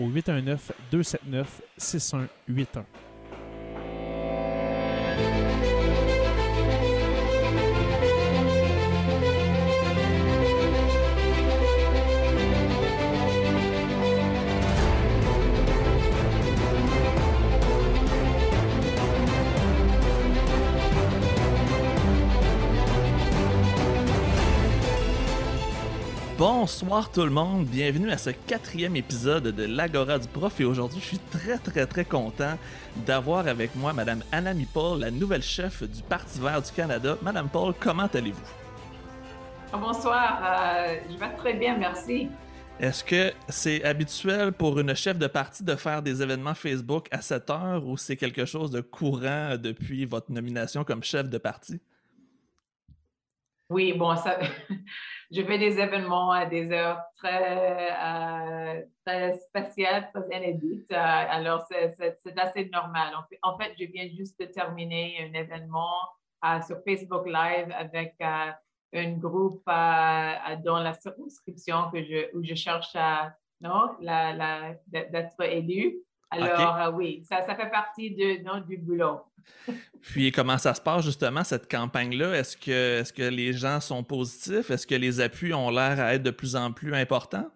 au 819 Bonsoir tout le monde, bienvenue à ce quatrième épisode de l'Agora du Prof et aujourd'hui je suis très très très content d'avoir avec moi Madame Anna Paul, la nouvelle chef du Parti vert du Canada. Madame Paul, comment allez-vous? Bonsoir, euh, je vais très bien, merci. Est-ce que c'est habituel pour une chef de parti de faire des événements Facebook à cette heure ou c'est quelque chose de courant depuis votre nomination comme chef de parti? Oui, bon, ça, je fais des événements à des heures très, euh, très spéciales, très inédites. Euh, alors, c'est assez normal. En fait, je viens juste de terminer un événement euh, sur Facebook Live avec un groupe dans la circonscription que je, où je cherche à, non, la, d'être élu. Alors, oui, ça, ça fait partie de, non, du boulot. Puis comment ça se passe justement cette campagne-là? Est-ce que, est que les gens sont positifs? Est-ce que les appuis ont l'air à être de plus en plus importants?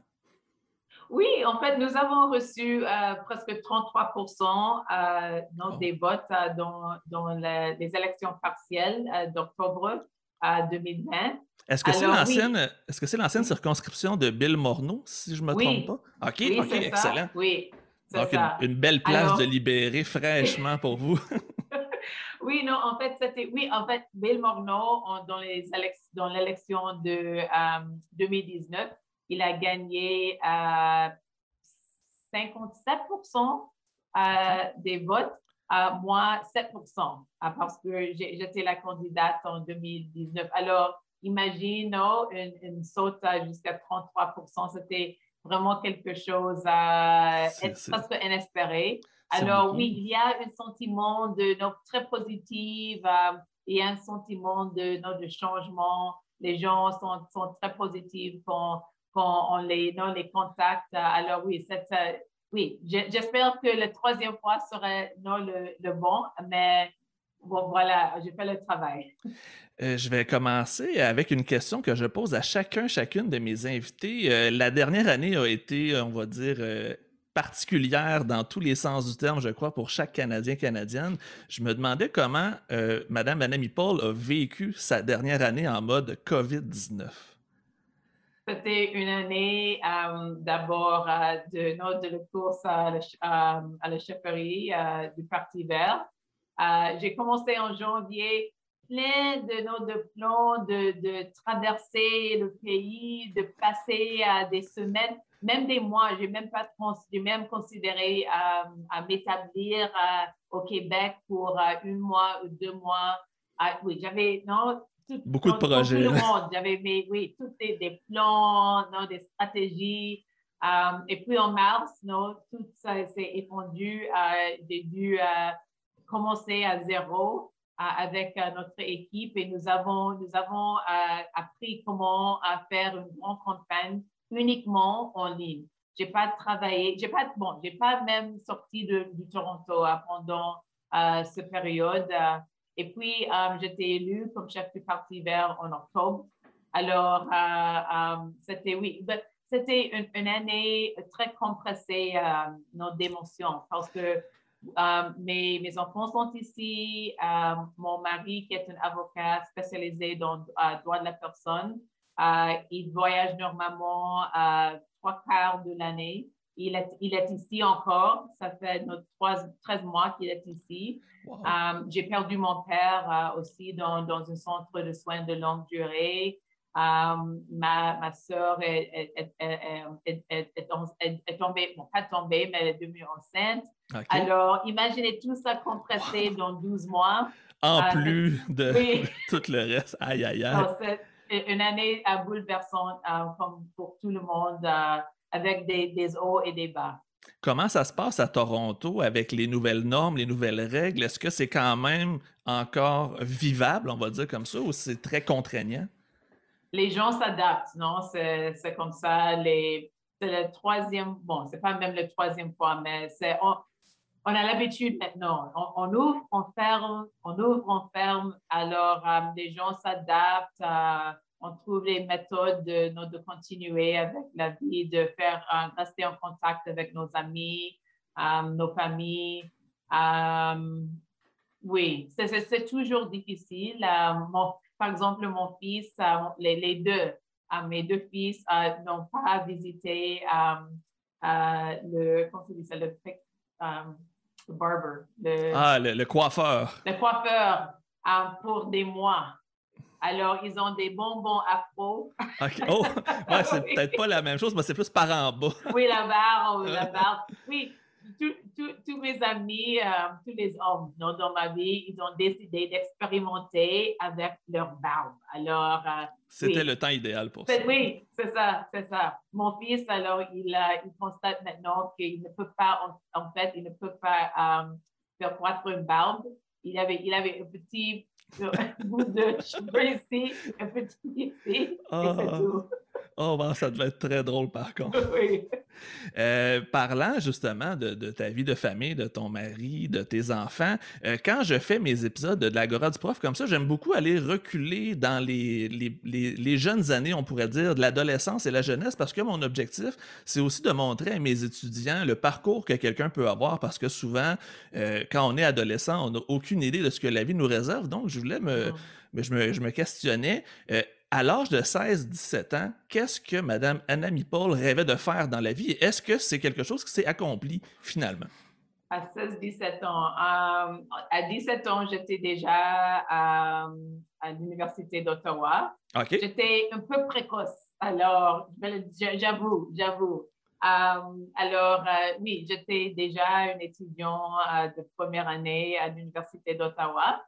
Oui, en fait, nous avons reçu euh, presque 33% euh, des votes euh, dans, les élections partielles d'octobre 2020. Est-ce que c'est l'ancienne est-ce que c'est l'ancienne circonscription de Bill Morneau, si je ne me trompe pas? OK, oui, OK, excellent. Oui. Donc, une, belle place de libérer fraîchement pour vous. Oui, non, en fait, c'était, oui, en fait, Bill Morneau, dans, les dans l'élection de 2019, euh, il a gagné euh, 57% euh, des votes, moi 7% parce que j'étais la candidate en 2019. Alors, imagine oh, une, une saute jusqu'à 33% c'était vraiment quelque chose être presque inespéré. Alors oui, il y a un sentiment de, très positif euh, et un sentiment de, de changement. Les gens sont, sont très positifs quand, quand on les, les contacte. Alors oui, oui j'espère que la troisième fois serait non, le, le bon, mais bon, voilà, j'ai fait le travail. Euh, je vais commencer avec une question que je pose à chacun, chacune de mes invités. Euh, la dernière année a été, on va dire, particulière dans tous les sens du terme, je crois, pour chaque Canadien, Canadienne. Je me demandais comment euh, Mme Annemie Paul a vécu sa dernière année en mode COVID-19. C'était une année euh, d'abord euh, de, de, course à à la chefferie du Parti vert. J'ai commencé en janvier plein de, de plans de, de, traverser le pays, de passer à des semaines même des mois, j'ai même pas j'ai même considéré euh, à m'établir euh, au Québec pour euh, un mois ou deux mois. oui, j'avais non beaucoup de projets. Tout le monde, j'avais oui, tous des, plans, non, des stratégies. et puis en mars, non, tout ça s'est étendu. j'ai dû commencé à zéro avec notre équipe et nous avons, nous avons appris comment faire une grande campagne uniquement en ligne. J'ai pas travaillé, j'ai pas, bon, j'ai pas même sorti de, Toronto pendant cette période. et puis, j'étais élue comme chef du parti vert en octobre. Alors, c'était, oui, ben, c'était une, année très compressée euh, d'émotions parce que euh, mes, mes, enfants sont ici. Euh, mon mari, qui est un avocat spécialisé dans le droit de la personne, il voyage normalement trois quarts de l'année. Il est, il est ici encore. Ça fait notre 13 mois qu'il est ici. J'ai perdu mon père aussi dans, dans un centre de soins de longue durée. Um, ma, ma soeur est, est, est, est, tombée, bon, pas tombée, mais elle est devenue enceinte. Alors, imaginez tout ça compressé dans 12 mois. En euh, plus de tout le reste. Aïe, aïe, aïe. C'est une année bouleversante euh, comme pour tout le monde, euh, avec des, des hauts et des bas. Comment ça se passe à Toronto avec les nouvelles normes, les nouvelles règles? Est-ce que c'est quand même encore vivable, on va dire comme ça, ou c'est très contraignant? les gens s'adaptent, non? C'est comme ça. C'est le troisième, bon, c'est pas même le troisième fois, mais c'est, on, a l'habitude maintenant. On, ouvre, on ferme, on ouvre, on ferme. Alors, euh, les gens s'adaptent. Euh, on trouve les méthodes de, de, continuer avec la vie, de faire, euh, rester en contact avec nos amis, nos familles. oui, c'est toujours difficile. Mon, par exemple, mon fils, euh, les, deux, mes deux fils n'ont pas visité le, comment ça, le, barber. ah, le, coiffeur. Le coiffeur pour des mois. Alors, ils ont des bonbons afro. OK. Oh, ouais, c'est peut-être pas la même chose, mais c'est plus par en bas. oui, la barre, la barre. Oui, tous mes amis, euh, tous les hommes dans ma vie, ils ont décidé d'expérimenter avec leur barbe. Alors, euh, c'était le temps idéal pour ça. Oui, c'est ça, c'est ça. Mon fils, alors, il, il constate maintenant qu'il ne peut pas, en, fait, il ne peut pas euh, faire croître une barbe. Il avait, il avait un petit bout de cheveux ici, un petit ici, et c'est ah. tout. Oh, ça devait être très drôle par contre. Oui. Euh, parlant justement de, ta vie de famille, de ton mari, de tes enfants, euh, quand je fais mes épisodes de l'Agora du prof comme ça, j'aime beaucoup aller reculer dans les, les, jeunes années, on pourrait dire, de l'adolescence et la jeunesse, parce que mon objectif, c'est aussi de montrer à mes étudiants le parcours que quelqu'un peut avoir, parce que souvent, euh, quand on est adolescent, on n'a aucune idée de ce que la vie nous réserve. Donc, je voulais me, je me, je me questionnais à l'âge de 16-17 ans, qu'est-ce que Mme Anna Paul rêvait de faire dans la vie? Est-ce que c'est quelque chose qui s'est accompli finalement? À 16-17 ans. Euh, à 17 ans, j'étais déjà à, l'Université d'Ottawa. J'étais un peu précoce. Alors, j'avoue, j'avoue. Euh, alors, euh, oui, j'étais déjà une étudiante de première année à l'Université d'Ottawa.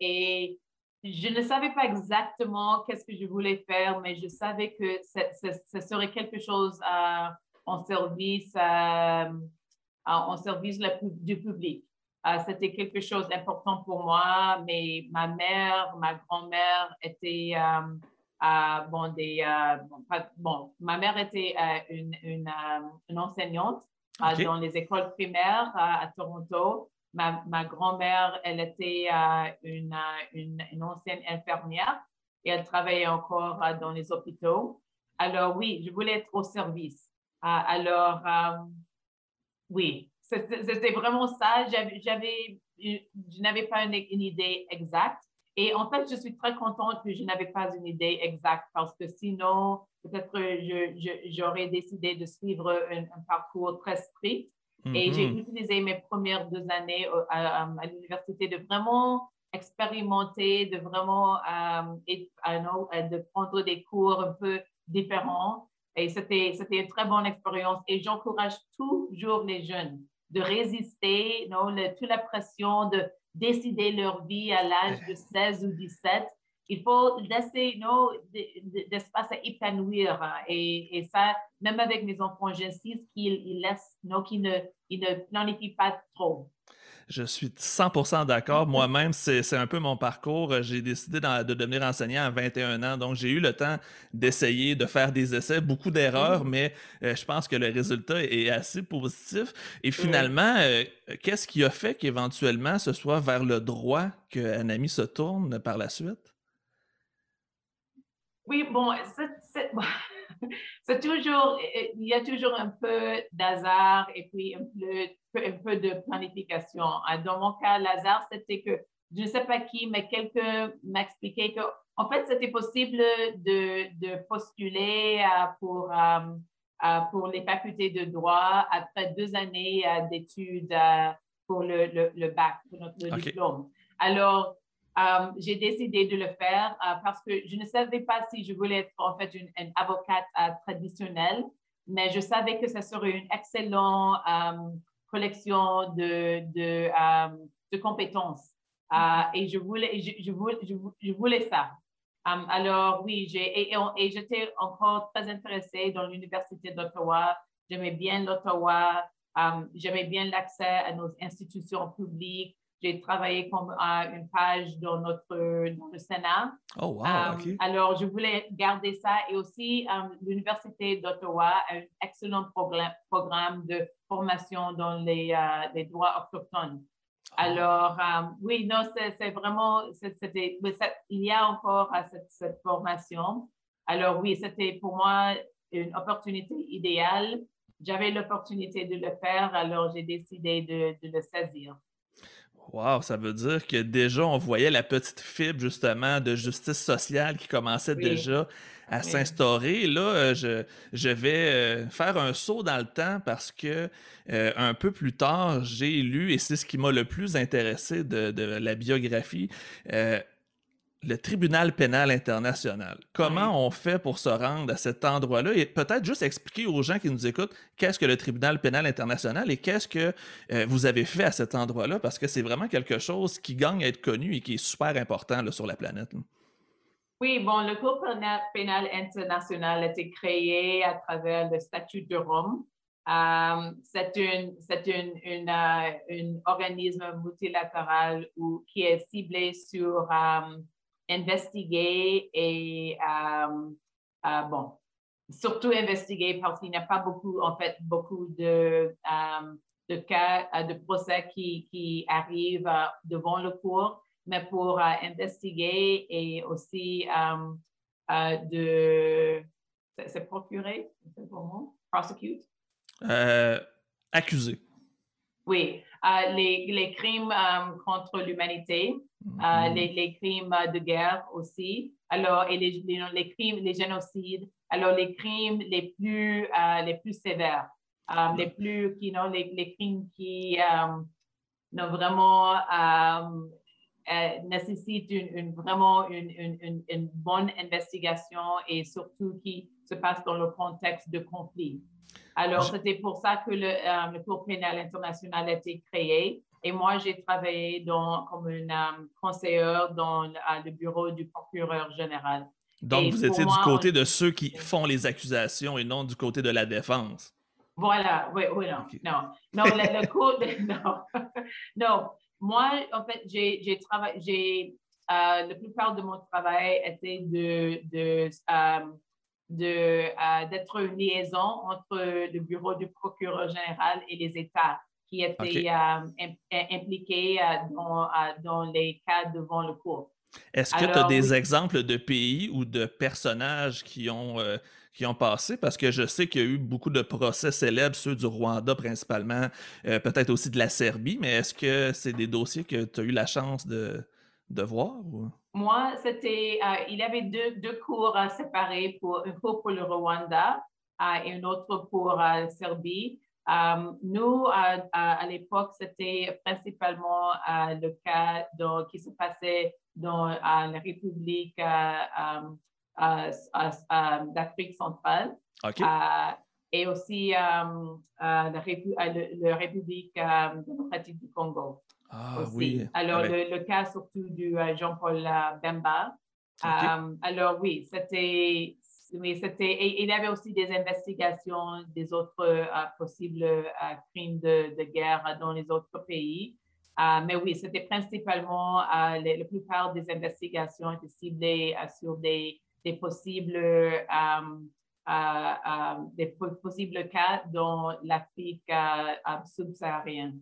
et je ne savais pas exactement qu'est-ce que je voulais faire, mais je savais que ce serait quelque chose euh, en service, euh, en service du public. Euh, c'était quelque chose d'important pour moi, mais ma mère, ma grand-mère étaient bon, des, bon, ma mère était une, une, enseignante dans les écoles primaires à Toronto ma, grand-mère, elle était euh, une, une, ancienne infirmière et elle travaillait encore euh, dans les hôpitaux. Alors oui, je voulais être au service. Euh, alors oui, c'était vraiment ça. J'avais, je n'avais pas une, idée exacte. Et en fait, je suis très contente que je n'avais pas une idée exacte parce que sinon, peut-être j'aurais décidé de suivre un parcours très strict et j'ai mm-hmm. utilisé mes premières deux années à, l'université de vraiment expérimenter, de vraiment euh, euh, de prendre des cours un peu différents. Et c'était, c'était une très bonne expérience. Et j'encourage toujours les jeunes de résister, non, toute la pression de décider leur vie à l'âge de 16 ou 17 il faut laisser non, d'espace à épanouir. Hein. Et, et, ça, même avec mes enfants, j'insiste qu'ils laissent, non, qu'ils ne, ils ne planifient pas trop. Je suis 100% d'accord. Moi-même, c'est un peu mon parcours. J'ai décidé de devenir enseignant à 21 ans, donc j'ai eu le temps d'essayer, de faire des essais, beaucoup d'erreurs, mais euh, je pense que le résultat est assez positif. Et finalement, euh, qu'est-ce qui a fait qu'éventuellement ce soit vers le droit que Anami se tourne par la suite? Oui, bon, c'est toujours, il y a toujours un peu d'hasard et puis un peu, un peu de planification. Ah, dans mon cas, l'hasard, c'était que je ne sais pas qui, mais quelqu'un m'expliquait que, en fait, c'était possible de, de postuler euh, pour, euh, euh, pour les facultés de droit après deux années d'études pour le, le, bac, pour notre diplôme. Alors, euh, j'ai décidé de le faire euh, parce que je ne savais pas si je voulais être en fait une, avocate euh, traditionnelle, mais je savais que ce serait une excellente collection de, de, de compétences. et je voulais, je, voulais, je, voulais ça. alors oui, j'ai, et, et j'étais encore très intéressée dans l'Université d'Ottawa. J'aimais bien l'Ottawa. j'aimais bien l'accès à nos institutions publiques. J'ai travaillé comme une page dans, notre, dans le Sénat. Oh, wow, euh, Alors, je voulais garder ça. Et aussi, euh, l'Université d'Ottawa a un excellent programme de formation dans les, euh, les droits autochtones. Ah. Alors, oui, non, c'est vraiment, il y a encore cette, cette, formation. Alors, oui, c'était pour moi une opportunité idéale. J'avais l'opportunité de le faire, alors j'ai décidé de, de le saisir. Wow, ça veut dire que déjà, on voyait la petite fibre, justement, de justice sociale qui commençait déjà à s'instaurer. Là, euh, je, je vais euh, faire un saut dans le temps parce que euh, un peu plus tard, j'ai lu, et c'est ce qui m'a le plus intéressé de, de la biographie, le tribunal pénal international. Comment on fait pour se rendre à cet endroit-là et peut-être juste expliquer aux gens qui nous écoutent qu'est-ce que le tribunal pénal international et qu'est-ce que euh, vous avez fait à cet endroit-là? Parce que c'est vraiment quelque chose qui gagne à être connu et qui est super important sur la planète. Oui, bon, le Cour pénal international a été créé à travers le statut de Rome. Euh, c'est un euh, organisme multilatéral qui est ciblé sur investiguer et, euh, euh, bon, surtout investiguer parce qu'il n'y a pas beaucoup, en fait, beaucoup de, euh, de cas de procès qui, qui arrivent devant le cours, mais pour investiguer et aussi de, c'est procurer, c'est? Prosecute? accuser. Oui, les, les, crimes contre l'humanité, euh, mhm. les, crimes de guerre aussi, alors, et les, les, crimes, les génocides, alors les crimes les plus, euh, les plus sévères, euh, les plus, qui, non, les, les crimes qui non, vraiment nécessitent une, vraiment une, une, une, bonne investigation et surtout qui se passe dans le contexte de conflit. Alors, c'était pour ça que le, le Cour pénal international a été créé. Et moi, j'ai travaillé dans, comme une euh, conseillère dans le bureau du procureur général. Donc, vous étiez du côté de ceux qui font les accusations et non du côté de la défense. Voilà, oui, oui, non. Non, non, le, cours, non. non. Moi, en fait, j'ai travaillé, euh, la plupart de mon travail était de, de, euh, de d'être une liaison entre le bureau du procureur général et les États qui étaient euh, impliqués euh, dans, euh, dans, les cas devant le cours. Est-ce que tu as des exemples de pays ou de personnages qui ont, qui ont passé? Parce que je sais qu'il y a eu beaucoup de procès célèbres, ceux du Rwanda principalement, peut-être aussi de la Serbie, mais est-ce que c'est des dossiers que tu as eu la chance de, de voir? Moi, c'était, il y avait deux, deux cours séparés, pour, un cours pour le Rwanda et un autre pour la Serbie. Euh, nous, à, l'époque, c'était principalement euh, le cas qui se passait dans la République euh, d'Afrique centrale. et aussi la, République démocratique du Congo. Ah, oui. Alors, le, cas surtout du Jean-Paul Bemba. alors, oui, c'était mais c'était, il y avait aussi des investigations des autres euh, possibles euh, crimes de, de, guerre dans les autres pays. mais oui, c'était principalement la plupart des investigations étaient ciblées sur des, des possibles des possibles cas dans l'Afrique subsaharienne.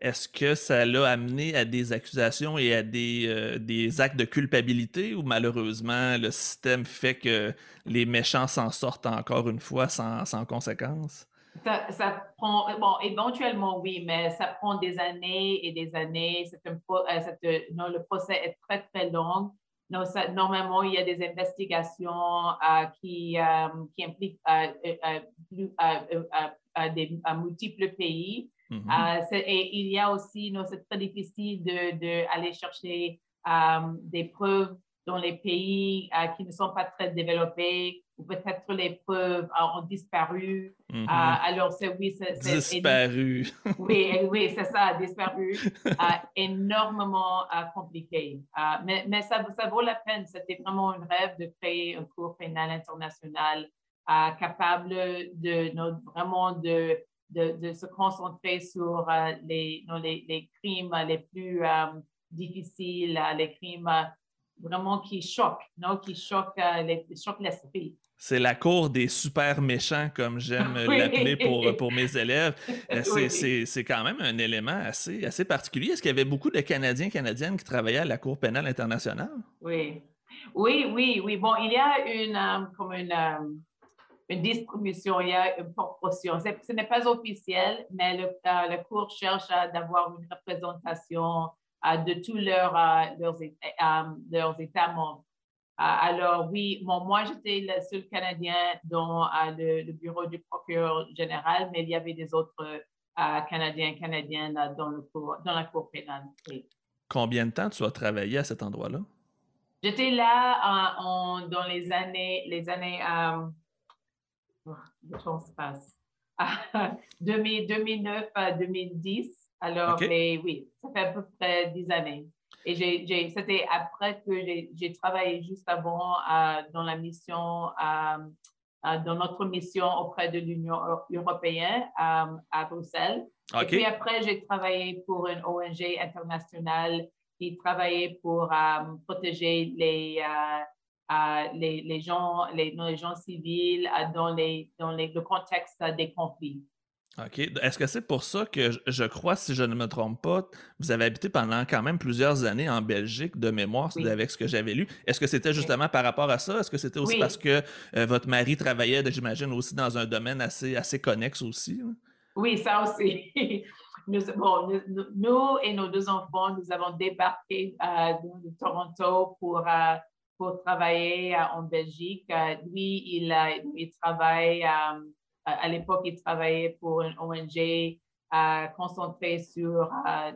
Est-ce que ça l'a amené à des accusations et à des, euh, des, actes de culpabilité ou malheureusement le système fait que les méchants s'en sortent encore une fois sans, sans conséquence? Ça, prend, bon, éventuellement oui, mais ça prend des années et des années. Un, euh, non, le procès est très, très long. Normalement, il y a des investigations euh, qui, qui impliquent des, multiples pays. Mm-hmm. Euh, et il y a aussi, c'est très difficile d'aller de, chercher euh, des preuves dans les pays euh, qui ne sont pas très développés, ou peut-être les preuves ont disparu. Mm-hmm. alors, c'est oui, c'est disparu. oui, oui, c'est ça, disparu. énormément compliqué. mais, mais ça, ça, vaut la peine. C'était vraiment un rêve de créer un cours pénal international capable de, vraiment de de, se concentrer sur euh, les, les, crimes les plus euh, difficiles, euh, les crimes vraiment qui choquent, non? qui choquent, les, l'esprit. C'est la cour des super méchants, comme j'aime l'appeler pour, pour mes élèves. C'est quand même un élément assez, assez particulier. Est-ce qu'il y avait beaucoup de Canadiens et Canadiennes qui travaillaient à la Cour pénale internationale? Oui. Oui, oui, oui. Bon, il y a une, comme une, une distribution, il y a une proportion. Ce n'est pas officiel, mais le, euh, la Cour cherche d'avoir une représentation euh, de tous leurs, euh, leurs, États membres. alors, oui, moi, j'étais le seul Canadien dans le, bureau du procureur général, mais il y avait des autres Canadiens et Canadiennes dans, le dans la Cour pénale. Combien de temps tu as travaillé à cet endroit-là? J'étais là dans les années, les années le temps se passe. 2009 à 2010. Alors, mais oui, ça fait à peu près 10 années. Et c'était après que j'ai travaillé juste avant euh, dans la mission, euh, euh, dans notre mission auprès de l'Union européenne à Bruxelles. Et puis après, j'ai travaillé pour une ONG internationale qui travaillait pour protéger les, les, les, gens, les, les gens civils dans, les, dans les, le contexte des conflits. OK. Est-ce que c'est pour ça que je, crois, si je ne me trompe pas, vous avez habité pendant quand même plusieurs années en Belgique de mémoire, avec ce que j'avais lu. Est-ce que c'était justement par rapport à ça? Est-ce que c'était aussi parce que euh, votre mari travaillait, j'imagine, aussi dans un domaine assez, assez connexe aussi? Oui, ça aussi. Nous, bon, nous, et nos deux enfants, nous avons débarqué euh, de Toronto pour euh, pour travailler euh, en Belgique. Euh, lui, il, il travaille, euh, à l'époque, il travaillait pour une ONG concentrée sur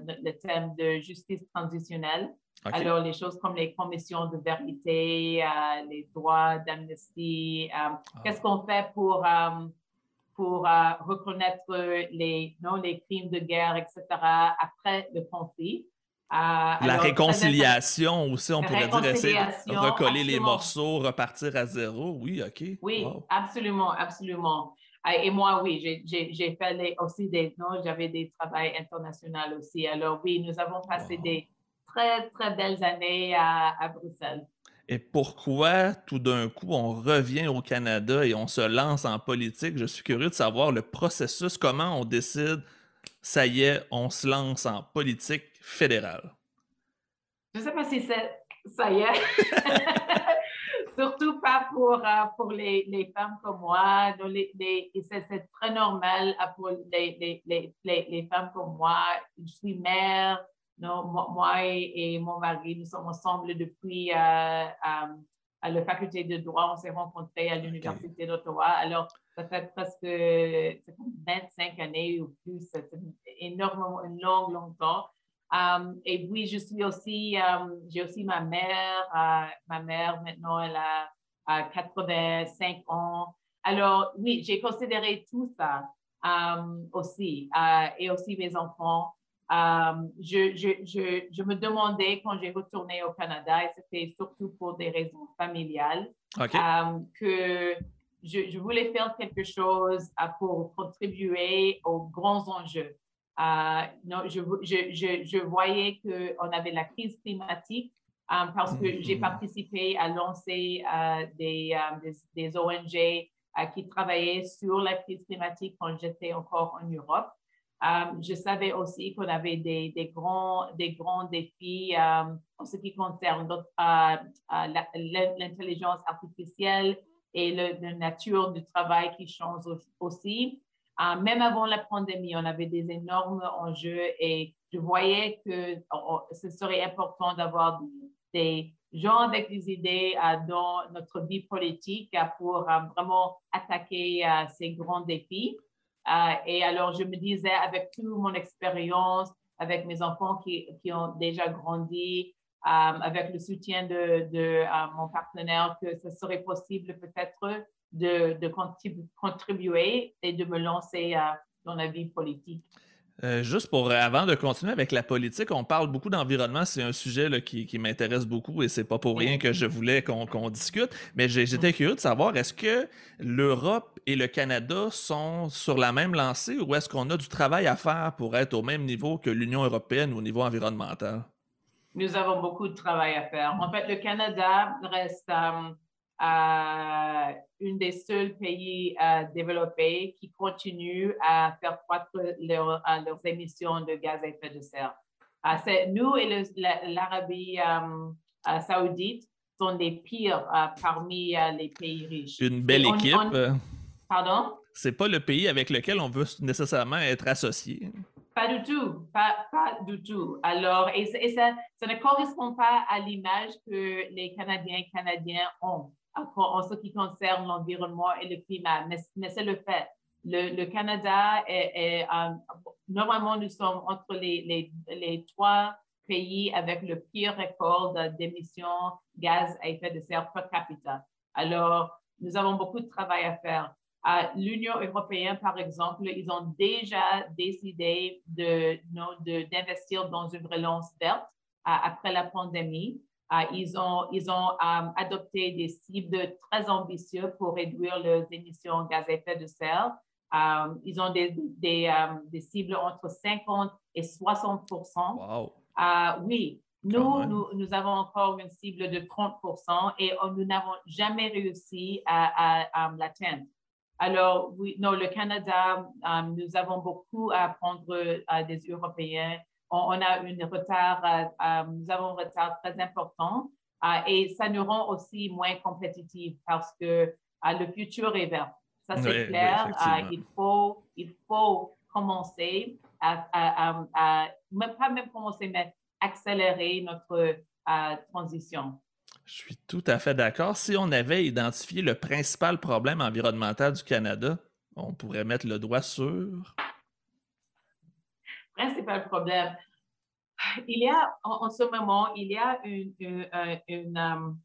le thème de justice transitionnelle. Alors, les choses comme les commissions de vérité, les droits d'amnistie, ah. qu'est-ce qu'on fait pour, pour reconnaître les, non, les crimes de guerre, etc., après le conflit? La réconciliation aussi, on pourrait dire, essayer de recoller les morceaux, repartir à zéro. Oui, OK. Oui, absolument, absolument. Et moi, oui, j'ai fait aussi des, non, j'avais des travaux internationaux aussi. Alors oui, nous avons passé des très, très belles années à, à Bruxelles. Et pourquoi tout d'un coup on revient au Canada et on se lance en politique? Je suis curieux de savoir le processus, comment on décide, ça y est, on se lance en politique fédérale? Je ne sais pas si ça y est. Surtout pas pour, euh, pour les, les, femmes comme moi. C'est très normal euh, pour les, les, les, femmes comme moi. Je suis mère. Non, moi et, mon mari, nous sommes ensemble depuis euh, à la faculté de droit. On s'est rencontrés à l'Université d'Ottawa. Alors, ça fait presque 25 années ou plus. C'est énormément, long, long temps. Um, et oui, je suis aussi, um, j'ai aussi ma mère. Uh, ma mère, maintenant, elle a 85 ans. Alors, oui, j'ai considéré tout ça um, aussi, uh, et aussi mes enfants. Je, je, je, je, me demandais quand j'ai retourné au Canada, et c'était surtout pour des raisons familiales, que je, je, voulais faire quelque chose uh, pour contribuer aux grands enjeux non, je, je, je, voyais qu'on avait la crise climatique parce que j'ai mm-hmm. participé à lancer des, des, des, ONG qui travaillaient sur la crise climatique quand j'étais encore en Europe. je savais aussi qu'on avait des, des, grands, des grands défis en ce qui concerne l'intelligence artificielle et la nature du travail qui change aussi. Euh, même avant la pandémie, on avait des énormes enjeux et je voyais que oh, oh, ce serait important d'avoir des gens avec des idées euh, dans notre vie politique euh, pour vraiment attaquer ces grands défis. et alors, je me disais, avec toute mon expérience, avec mes enfants qui, qui ont déjà grandi, avec le soutien de, de mon partenaire, que ce serait possible peut-être de, de contribuer et de me lancer dans la vie politique. Euh, juste pour avant de continuer avec la politique, on parle beaucoup d'environnement. C'est un sujet là, qui, qui m'intéresse beaucoup et c'est pas pour rien que je voulais qu'on discute. Mais j'étais mm. curieux de savoir est-ce que l'Europe et le Canada sont sur la même lancée ou est-ce qu'on a du travail à faire pour être au même niveau que l'Union européenne au niveau environnemental? Nous avons beaucoup de travail à faire. En fait, le Canada reste euh, euh, une des seuls pays euh, développés qui continue à faire croître leur, leurs émissions de gaz à effet de serre. nous et l'Arabie saoudite sont les pires parmi les pays riches. Une belle équipe. pardon? C'est pas le pays avec lequel on veut nécessairement être associé. Pas du tout, pas, pas du tout. Alors, et, ça, ça, ne correspond pas à l'image que les Canadiens et Canadiens ont en ce qui concerne l'environnement et le climat, mais, c'est le fait. Le, Canada est, euh, normalement, nous sommes entre les, trois pays avec le pire record d'émissions gaz à effet de serre per capita. Alors, nous avons beaucoup de travail à faire. L'Union européenne, par exemple, ils ont déjà décidé d'investir de, dans une relance verte après la pandémie. Ils ont, ils ont um, adopté des cibles très ambitieuses pour réduire leurs émissions de gaz à effet de serre. Um, ils ont des, des, des, cibles entre 50 et 60 wow. Oui, nous, nous, nous, avons encore une cible de 30% et nous n'avons jamais réussi à, à, à l'atteindre. Alors, oui, non, le Canada, euh, nous avons beaucoup à apprendre euh, des Européens. On, a un retard, euh, nous avons un retard très important et ça nous rend aussi moins compétitifs parce que le futur est vert. Ça, c'est clair. il, faut, il faut commencer à, à, pas même commencer, mais accélérer notre transition. Je suis tout à fait d'accord. Si on avait identifié le principal problème environnemental du Canada, on pourrait mettre le doigt sur. Principal problème. Il y a, en, ce moment, il y a une, une, une,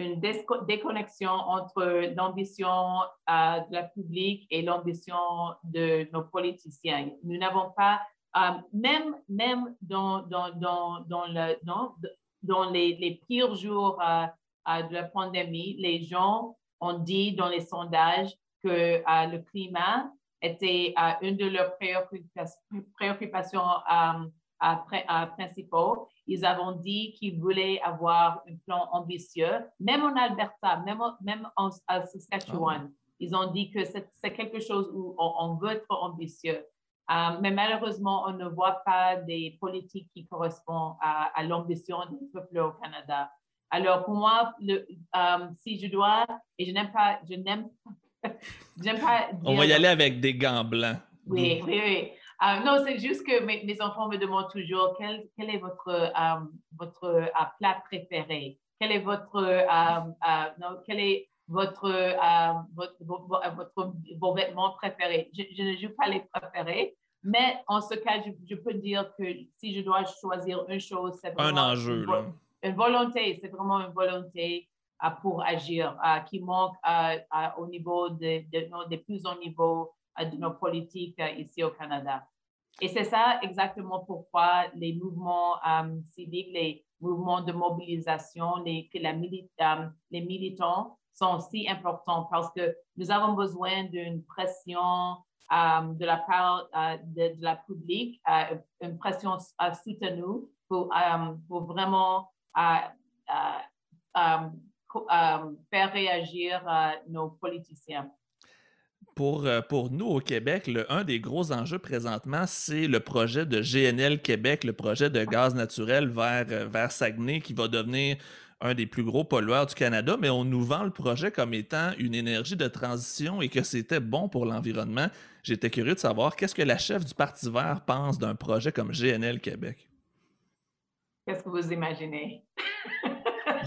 euh, déconnexion entre l'ambition euh, de la public et l'ambition de nos politiciens. Nous n'avons pas, euh, même, même dans, dans, dans, dans dans, dans les, pires jours euh, euh, de la pandémie, les gens ont dit dans les sondages que euh, le climat était une de leurs préoccupations, principales. Ils ont dit qu'ils voulaient avoir un plan ambitieux, même en Alberta, même, même en, Saskatchewan. Ah Ils ont dit que c'est quelque chose où on veut être ambitieux. Euh, mais malheureusement, on ne voit pas des politiques qui correspondent à, l'ambition du peuple au Canada. Alors, pour moi, le, euh, si je dois, et je n'aime pas, je n'aime pas. on va y aller avec des gants blancs. Oui, oui, oui. Euh, non, c'est juste que mes, mes, enfants me demandent toujours quel, quel est votre, votre plat préféré? Quel est votre, non, quel est votre, euh, votre, votre, vos vêtements préférés? Je, ne joue pas les préférés, mais en ce cas, je, peux dire que si je dois choisir une chose, c'est vraiment un enjeu, une, une volonté, c'est vraiment une volonté euh, pour agir euh, qui manque au niveau de, de, de, plus au niveau de nos politiques ici au Canada. Et c'est ça exactement pourquoi les mouvements civiques, les mouvements de mobilisation, les, que la les militants sont si importants parce que nous avons besoin d'une pression de la part de, la public, une pression soutenue pour, pour vraiment faire réagir nos politiciens. Pour, pour, nous au Québec, le, un des gros enjeux présentement, c'est le projet de GNL Québec, le projet de gaz naturel vers, vers Saguenay qui va devenir un des plus gros pollueurs du Canada, mais on nous vend le projet comme étant une énergie de transition et que c'était bon pour l'environnement. J'étais curieux de savoir qu'est-ce que la chef du Parti vert pense d'un projet comme GNL Québec? Qu'est-ce que vous imaginez?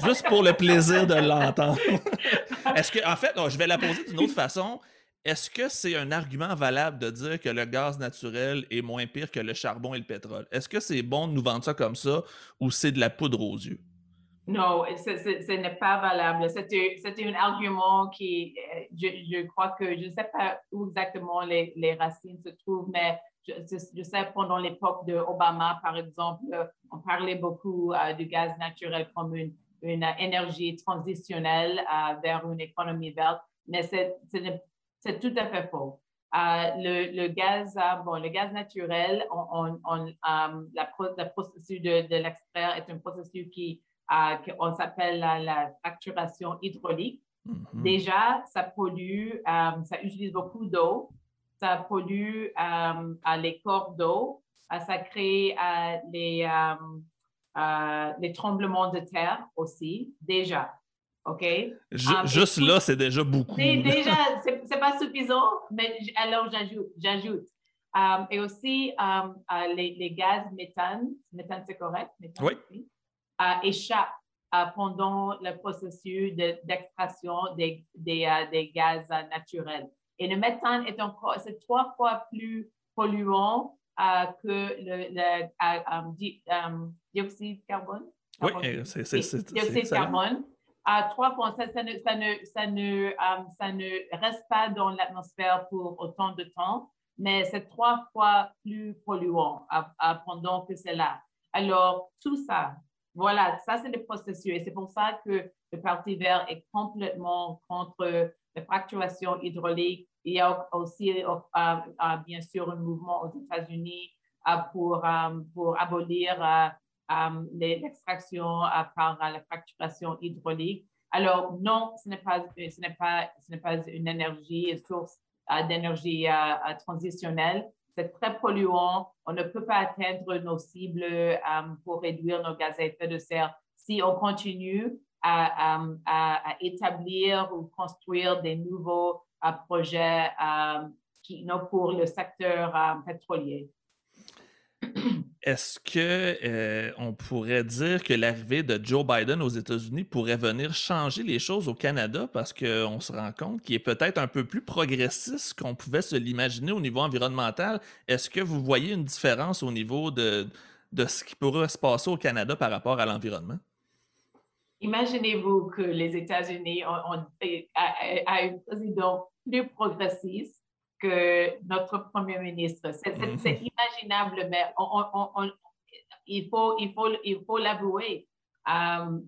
Juste pour le plaisir de l'entendre. Est-ce que, en fait, je vais la poser d'une autre façon. Est-ce que c'est un argument valable de dire que le gaz naturel est moins pire que le charbon et le pétrole? Est-ce que c'est bon de nous vendre ça comme ça ou c'est de la poudre aux yeux? Non, ce n'est pas valable. C'était un argument qui, euh, je, crois que, je ne sais pas où exactement les, racines se trouvent, mais je, sais pendant l'époque de Obama, par exemple, on parlait beaucoup euh, du gaz naturel comme une, énergie transitionnelle euh, vers une économie verte, mais c'est tout à fait faux. le, gaz, bon, le gaz naturel, on, la, processus de, de l'extraire est un processus qui qu'on s'appelle la, facturation hydraulique. Mm-hmm. Déjà, ça pollue, euh, ça utilise beaucoup d'eau, ça pollue euh, les corps d'eau, euh, ça crée les, les tremblements de terre aussi, déjà. OK? juste là, c'est déjà beaucoup. Déjà, c'est pas suffisant, mais alors j'ajoute. j'ajoute. et aussi, les, les, gaz méthane, méthane c'est correct? oui échappe pendant le processus d'extraction des, des, euh, des, gaz naturels. Et le méthane est encore, c'est trois fois plus polluant euh, que le, euh, dioxyde de carbone. Oui, c'est ça. Dioxyde de carbone. trois fois, ça, ça, ne, ça, ne, ça, ne, ça ne reste pas dans l'atmosphère pour autant de temps, mais c'est trois fois plus polluant pendant que c'est là. Alors, tout ça, voilà, ça c'est le processus. Et c'est pour ça que le Parti vert est complètement contre la fracturation hydraulique. Il y a aussi, euh, euh, bien sûr, un mouvement aux États-Unis euh, pour, pour abolir l'extraction par la fracturation hydraulique. Alors, non, ce n'est pas, ce n'est pas, ce n'est pas une énergie, source d'énergie transitionnelle c'est très polluant. On ne peut pas atteindre nos cibles pour réduire nos gaz à effet de serre si on continue à, établir ou construire des nouveaux euh, euh, qui, pour le secteur pétrolier. Est-ce que euh, on pourrait dire que l'arrivée de Joe Biden aux États-Unis pourrait venir changer les choses au Canada? Parce qu'on se rend compte qu'il est peut-être un peu plus progressiste qu'on pouvait se l'imaginer au niveau environnemental. Est-ce que vous voyez une différence au niveau de ce qui pourrait se passer au Canada par rapport à l'environnement? Imaginez-vous que les États-Unis ont, ont, un président plus progressiste que notre premier ministre. C'est mm-hmm. imaginable, mais il faut il faut il faut l'avouer. Um,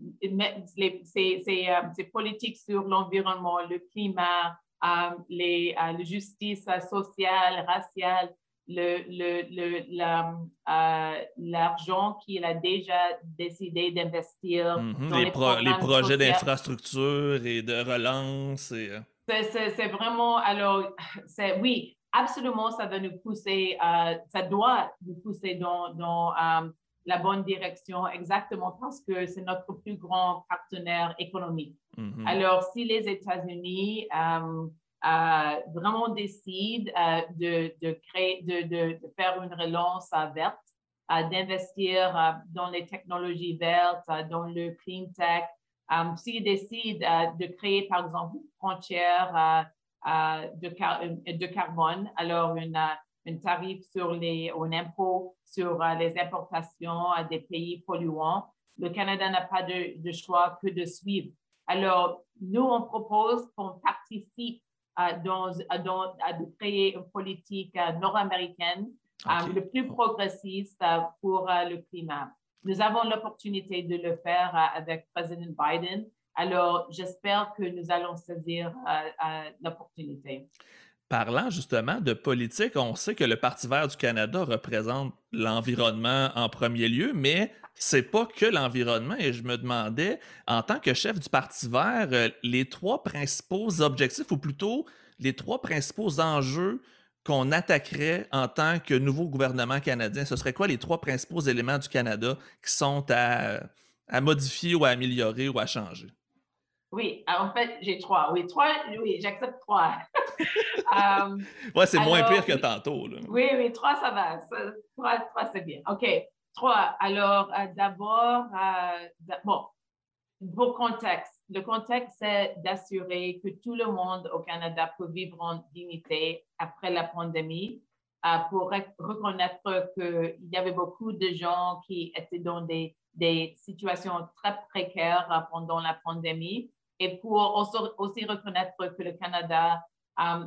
ces, politiques sur l'environnement, le climat, um, les, uh, la justice sociale, raciale, l'argent le, le, qu'il a déjà décidé d'investir dans les, les, projets d'infrastructure et de relance. Et... C'est vraiment, alors, oui, absolument, ça va nous pousser, euh, ça doit nous pousser dans, dans euh, la bonne direction, exactement parce que c'est notre plus grand partenaire économique. Mm-hmm. Alors, si les États-Unis euh, vraiment décident de, de, créer, de, faire une relance verte, d'investir dans les technologies vertes, dans le clean tech, Um, S'ils décident euh, de créer, par exemple, une frontière euh, euh, de, carbone, alors une, un tarif sur les, un impôt sur les importations des pays polluants, le Canada n'a pas de, choix que de suivre. Alors, nous, on propose qu'on participe dans, dans, à de créer une politique nord-américaine le plus progressiste pour le climat. Nous avons l'opportunité de le faire euh, avec président Biden. Alors, j'espère que nous allons saisir euh, euh, l'opportunité. Parlant justement de politique, on sait que le Parti vert du Canada représente l'environnement en premier lieu, mais c'est pas que l'environnement. Et je me demandais, en tant que chef du Parti vert, euh, les trois principaux objectifs, ou plutôt les trois principaux enjeux qu'on attaquerait en tant que nouveau gouvernement canadien, ce serait quoi les trois principaux éléments du Canada qui sont à, à modifier ou à améliorer ou à changer? Oui, ah, en fait, j'ai trois. Oui, trois, oui, j'accepte trois. um, ouais, c'est moins pire que tantôt. Là. Oui, oui, trois, ça va. trois, trois c'est bien. OK. Trois. Alors, euh, d'abord, euh, bon, pour contexte. Le contexte, c'est d'assurer que tout le monde au Canada peut vivre en dignité après la pandémie, euh, pour reconnaître qu'il y avait beaucoup de gens qui étaient dans des, des situations très précaires pendant la pandémie et pour aussi, reconnaître que le Canada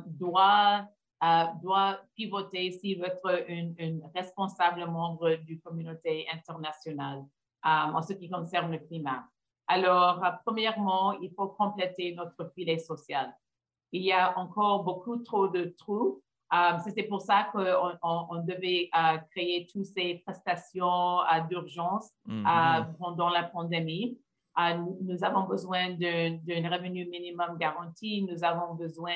doit, euh, doit pivoter s'il veut être un responsable membre du communauté internationale euh, en ce qui concerne le climat. Alors, premièrement, il faut compléter notre filet social. Il y a encore beaucoup trop de trous. C'est pour ça qu'on on, devait créer toutes ces prestations d'urgence mm-hmm. pendant la pandémie. Nous avons besoin d'un revenu minimum garanti. Nous avons besoin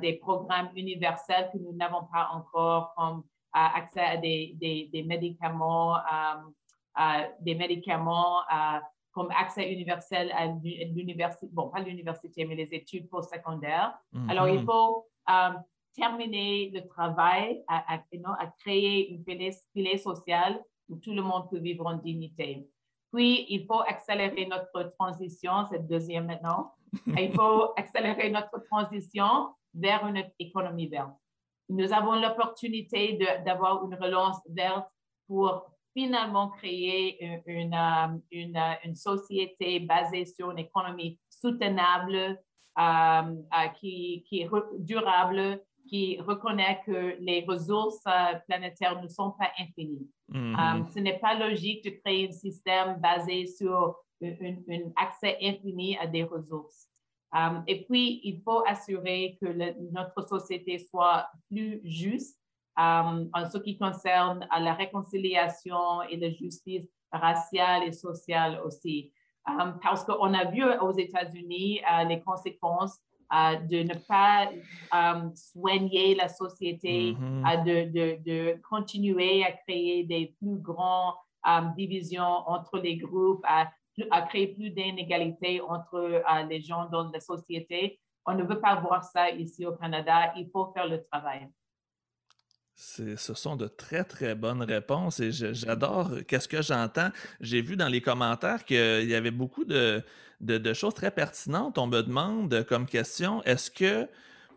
des programmes universels que nous n'avons pas encore, comme uh, accès à des, des, des médicaments, um, des médicaments comme accès universel à l'université, bon, pas l'université, mais les études postsecondaires. Mm Alors, il faut terminer le travail à, à, à créer une filet sociale où tout le monde peut vivre en dignité. Puis, il faut accélérer notre transition, c'est le deuxième maintenant. il faut accélérer notre transition vers une économie verte. Nous avons l'opportunité d'avoir une relance verte pour finalement créer une, une, une, société basée sur une économie soutenable, euh, euh, qui, qui, est durable, qui reconnaît que les ressources euh, planétaires ne sont pas infinies. Mm-hmm. Um, ce n'est pas logique de créer un système basé sur un accès infini à des ressources. Um, et puis, il faut assurer que notre société soit plus juste um, en ce qui concerne la réconciliation et la justice raciale et sociale aussi. parce qu'on a vu aux États-Unis euh, les conséquences de ne pas euh, soigner la société, mm-hmm. de, de, de, continuer à créer des plus grandes euh, divisions entre les groupes, à, créer plus d'inégalités entre euh, les gens dans la société. On ne veut pas voir ça ici au Canada. Il faut faire le travail. Ce sont de très, très bonnes réponses et j'adore qu'est-ce que j'entends. J'ai vu dans les commentaires qu'il y avait beaucoup de, de, choses très pertinentes. On me demande comme question, est-ce que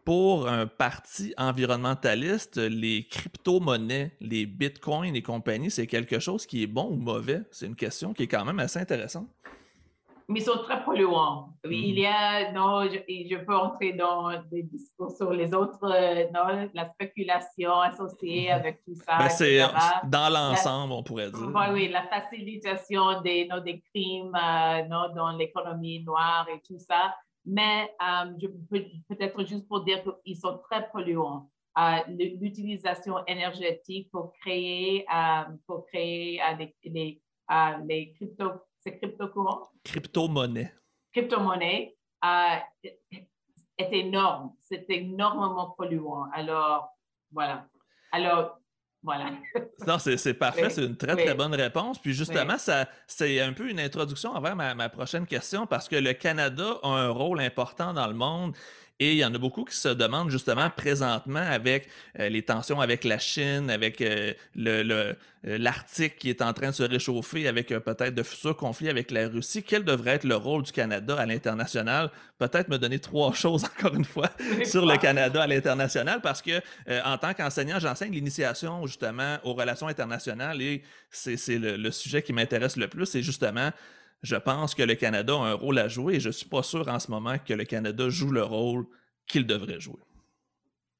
pour un parti environnementaliste, les crypto-monnaies, les bitcoins et compagnie, c'est quelque chose qui est bon ou mauvais? C'est une question qui est quand même assez intéressante mais ils sont très polluants. Oui, il y a, non, je, je, peux entrer dans des discours sur les autres, euh, non, la spéculation associée mhm. avec tout ça. Ben, c'est dans l'ensemble, on pourrait dire. Oui, oui, la facilitation des, non, des crimes euh, non, dans l'économie noire et tout ça. Mais euh, je peux peut-être juste pour dire qu'ils sont très polluants. L'utilisation énergétique pour créer, pour créer les, les, les crypto c'est crypto Crypto-monnaie. Crypto-monnaie euh, est énorme. C'est énormément polluant. Alors, voilà. Alors, voilà. non, c'est parfait. C'est une très, très bonne réponse. Puis justement, ça c'est un peu une introduction envers ma, ma, prochaine question parce que le Canada a un rôle important dans le monde et il y en a beaucoup qui se demandent justement présentement avec euh, les tensions avec la Chine, avec euh, le, euh, l'Arctique qui est en train de se réchauffer, avec peut-être de futurs conflits avec la Russie, quel devrait être le rôle du Canada à l'international? Peut-être me donner trois choses encore une fois sur le Canada à l'international parce que en tant qu'enseignant, j'enseigne l'initiation justement aux relations internationales et c'est, le, le sujet qui m'intéresse le plus, c'est justement je pense que le Canada a un rôle à jouer et je ne suis pas sûr en ce moment que le Canada joue le rôle qu'il devrait jouer.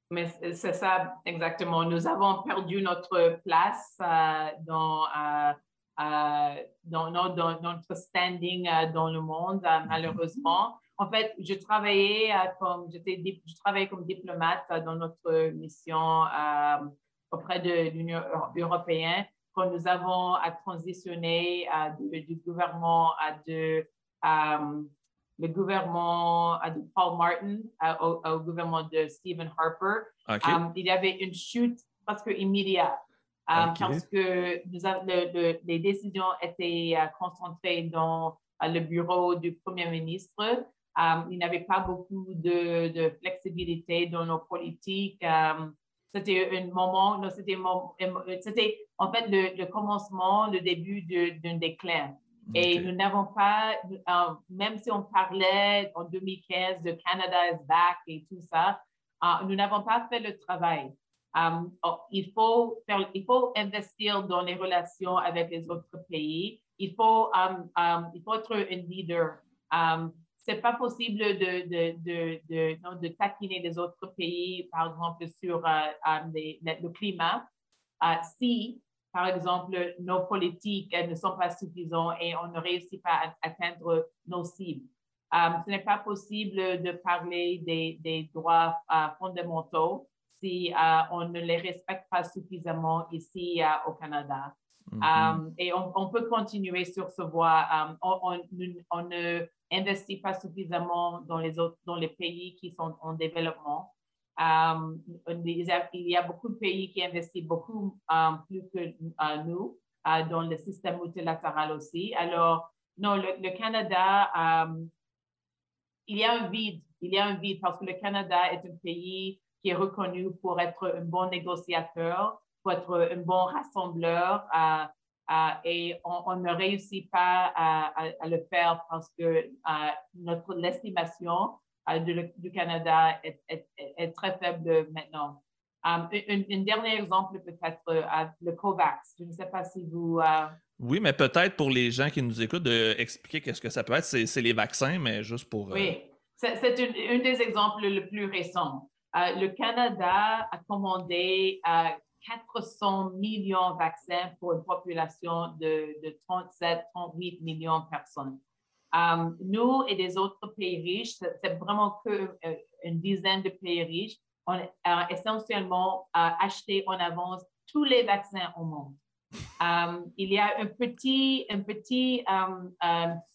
Mais c'est ça exactement. Nous avons perdu notre place euh, dans, euh, euh, dans, dans, notre standing dans le monde, mm-hmm. malheureusement. en fait, je travaillais comme, je travaillais comme diplomate dans notre mission auprès de l'Union européenne quand nous avons à transitionner du gouvernement à de, le gouvernement de Paul Martin au, gouvernement de Stephen Harper. il y avait une chute presque immédiate. Parce que nous les décisions étaient concentrées dans le bureau du Premier ministre. il n'y avait pas beaucoup de, de, flexibilité dans nos politiques. C'était un moment, c'était en fait le, commencement, le début d'un déclin. Et nous n'avons pas, euh, même si on parlait en 2015 de Canada is back et tout ça, euh, nous n'avons pas fait le travail. Um, oh, il, faut faire, il faut investir dans les relations avec les autres pays. Il faut, um, um, il faut être un leader. C'est pas possible de, de, de, de, de taquiner les autres pays, par exemple, sur euh, le climat, euh, si, par exemple, nos politiques ne sont pas suffisantes et on ne réussit pas à atteindre nos cibles. Euh, ce n'est pas possible de parler des, des droits fondamentaux si on ne les respecte pas suffisamment ici au Canada. Mm-hmm. et on, on, peut continuer sur ce voie. on, on, ne investit pas suffisamment dans les, autres, dans les pays qui sont en développement. Um, il y a beaucoup de pays qui investissent beaucoup um, plus que uh, nous dans le système multilatéral aussi. Alors, non, le, Canada, il y a un vide. Il y a un vide parce que le Canada est un pays qui est reconnu pour être un bon négociateur, pour être un bon rassembleur. Euh, et on, ne réussit pas à, le faire parce que euh, notre l'estimation euh, du Canada est, très faible maintenant. un, dernier exemple peut-être, le COVAX. Je ne sais pas si vous... Oui, mais peut-être pour les gens qui nous écoutent d'expliquer qu'est-ce que ça peut être. C'est les vaccins, mais juste pour... Oui, c'est un, des exemples les plus récents. le Canada a commandé 400 millions de vaccins pour une population de, 37-38 millions de personnes. Um, nous et des autres pays riches, c'est vraiment que euh, une dizaine de pays riches, ont euh, essentiellement acheté en avance tous les vaccins au monde. Il y a un petit, un petit um,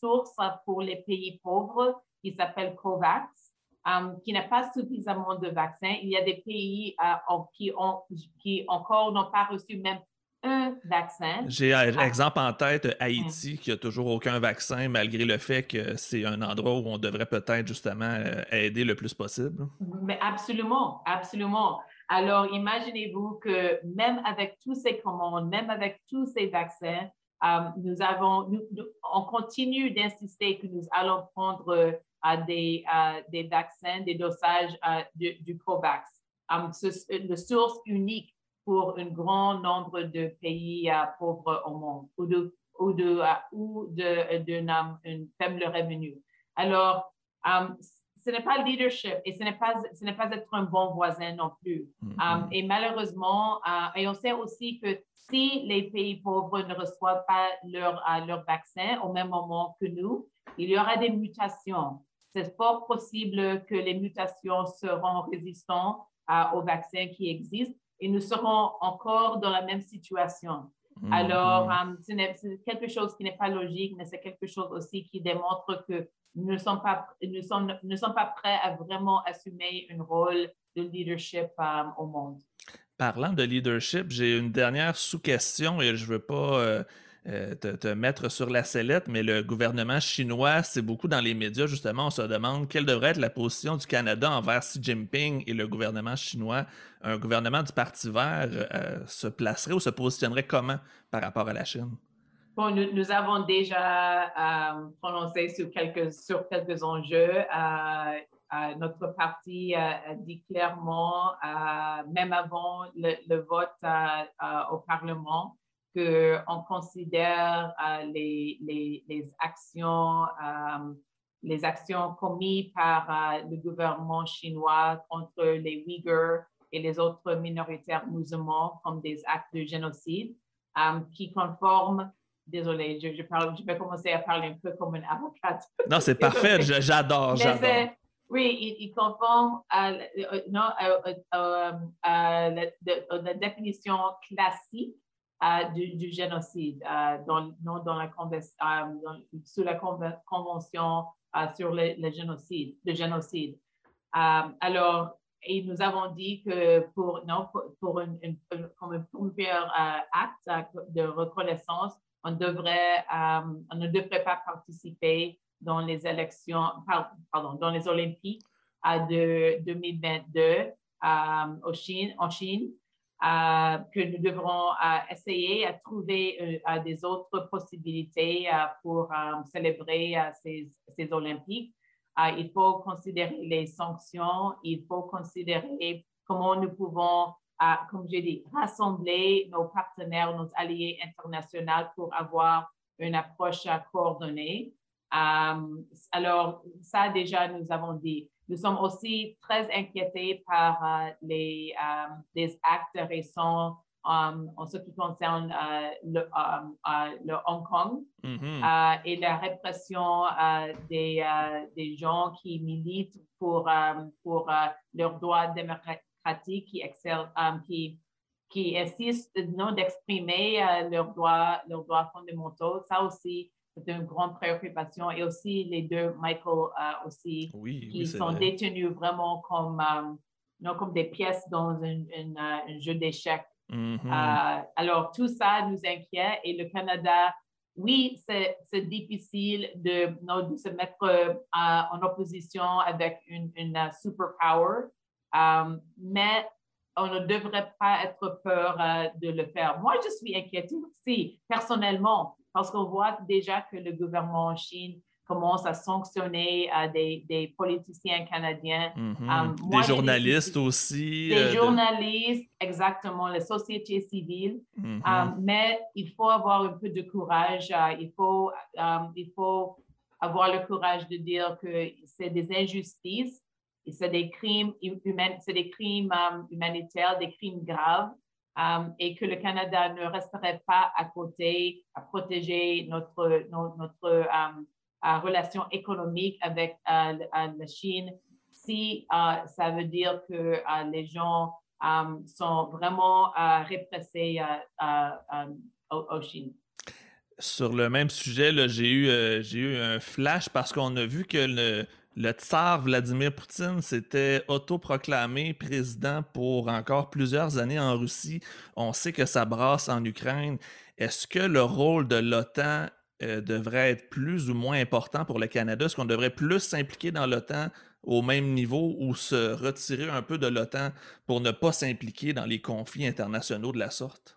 source pour les pays pauvres qui s'appelle COVAX. Um, qui n'a pas suffisamment de vaccins. Il y a des pays euh, qui, ont, qui encore n'ont pas reçu même un vaccin. J'ai un ah. exemple en tête, Haïti, qui n'a toujours aucun vaccin, malgré le fait que c'est un endroit où on devrait peut-être justement euh, aider le plus possible. Mais absolument, absolument. Alors, imaginez-vous que même avec tous ces commandes, même avec tous ces vaccins, nous avons, on continue d'insister que nous allons prendre des, des vaccins, des dosages du, du, COVAX. Um, c'est une source unique pour un grand nombre de pays pauvres au monde ou de, ou de, ou de, de, faible revenu. Alors, um, ce n'est pas le leadership et ce n'est pas, ce n'est pas être un bon voisin non plus. Mm-hmm. Um, et malheureusement, uh, et on sait aussi que si les pays pauvres ne reçoivent pas leur, uh, leur vaccin au même moment que nous, il y aura des mutations c'est fort possible que les mutations seront résistantes aux vaccins qui existent et nous serons encore dans la même situation. Mm-hmm. Alors, euh, c'est quelque chose qui n'est pas logique, mais c'est quelque chose aussi qui démontre que nous ne sommes pas, nous sommes, nous sommes pas prêts à vraiment assumer un rôle de leadership euh, au monde. Parlant de leadership, j'ai une dernière sous-question et je ne veux pas euh, euh, te, mettre sur la sellette, mais le gouvernement chinois, c'est beaucoup dans les médias, justement, on se demande quelle devrait être la position du Canada envers Xi Jinping et le gouvernement chinois. Un gouvernement du Parti vert euh, se placerait ou se positionnerait comment par rapport à la Chine? Bon, nous, avons déjà euh, prononcé sur quelques, sur quelques enjeux. notre parti dit clairement, même avant le vote au Parlement, qu'on considère euh, les, les, les, actions, euh, les actions commises par euh, le gouvernement chinois contre les Uyghurs et les autres minoritaires musulmans comme des actes de génocide qui conforment désolée, je, je, parle, je vais commencer à parler un peu comme une avocate. Non, c'est parfait, j'adore, j'adore. Oui, il, conforme à, non, à, la, définition classique du, génocide dans, dans la, sous la Convention sur le, génocide. Le génocide. alors, et nous avons dit que pour, non, pour, une, comme un premier acte de reconnaissance, on, devrait, on ne devrait pas participer dans les élections, pardon, dans les Olympiques de 2022 euh, Chine, en Chine, euh, que nous devrons euh, essayer à trouver des autres possibilités pour célébrer ces, ces, Olympiques. il faut considérer les sanctions, il faut considérer comment nous pouvons, comme j'ai dit, rassembler nos partenaires, nos alliés internationaux pour avoir une approche coordonnée. Euh, alors, ça déjà, nous avons dit. Nous sommes aussi très inquiétés par euh, les, euh, les, actes récents en ce qui concerne le, le, Hong Kong mm-hmm. et la répression des, des, gens qui militent pour, pour leurs droits démocratiques, qui, qui, qui insistent non d'exprimer leurs droits, leurs droits fondamentaux. Ça aussi, c'est une grande préoccupation. Et aussi les deux, Michael euh, aussi, qui sont détenus vraiment comme, euh, non, comme des pièces dans un, euh, jeu d'échecs. Mm-hmm. alors, tout ça nous inquiète et le Canada, oui, c'est difficile de, non, de, se mettre en opposition avec une, une superpower, mais on ne devrait pas être peur de le faire. Moi, je suis inquiète aussi, personnellement, parce qu'on voit déjà que le gouvernement en Chine commence à sanctionner euh, des, politiciens canadiens. Mm-hmm. Euh, des journalistes aussi. Des euh, journalistes, exactement, la société civile. Mm-hmm. mais il faut avoir un peu de courage. il, faut, il faut avoir le courage de dire que c'est des injustices, c'est des crimes humains, c'est des crimes humanitaires, des crimes graves. Euh, et que le Canada ne resterait pas à côté à protéger notre, notre, euh, euh, relation économique avec la Chine si ça veut dire que les gens sont vraiment répressés au Chine. Sur le même sujet, j'ai eu, eu un flash parce qu'on a vu que le, le tsar Vladimir Poutine s'était autoproclamé président pour encore plusieurs années en Russie. On sait que ça brasse en Ukraine. Est-ce que le rôle de l'OTAN euh, devrait être plus ou moins important pour le Canada? Est-ce qu'on devrait plus s'impliquer dans l'OTAN au même niveau ou se retirer un peu de l'OTAN pour ne pas s'impliquer dans les conflits internationaux de la sorte?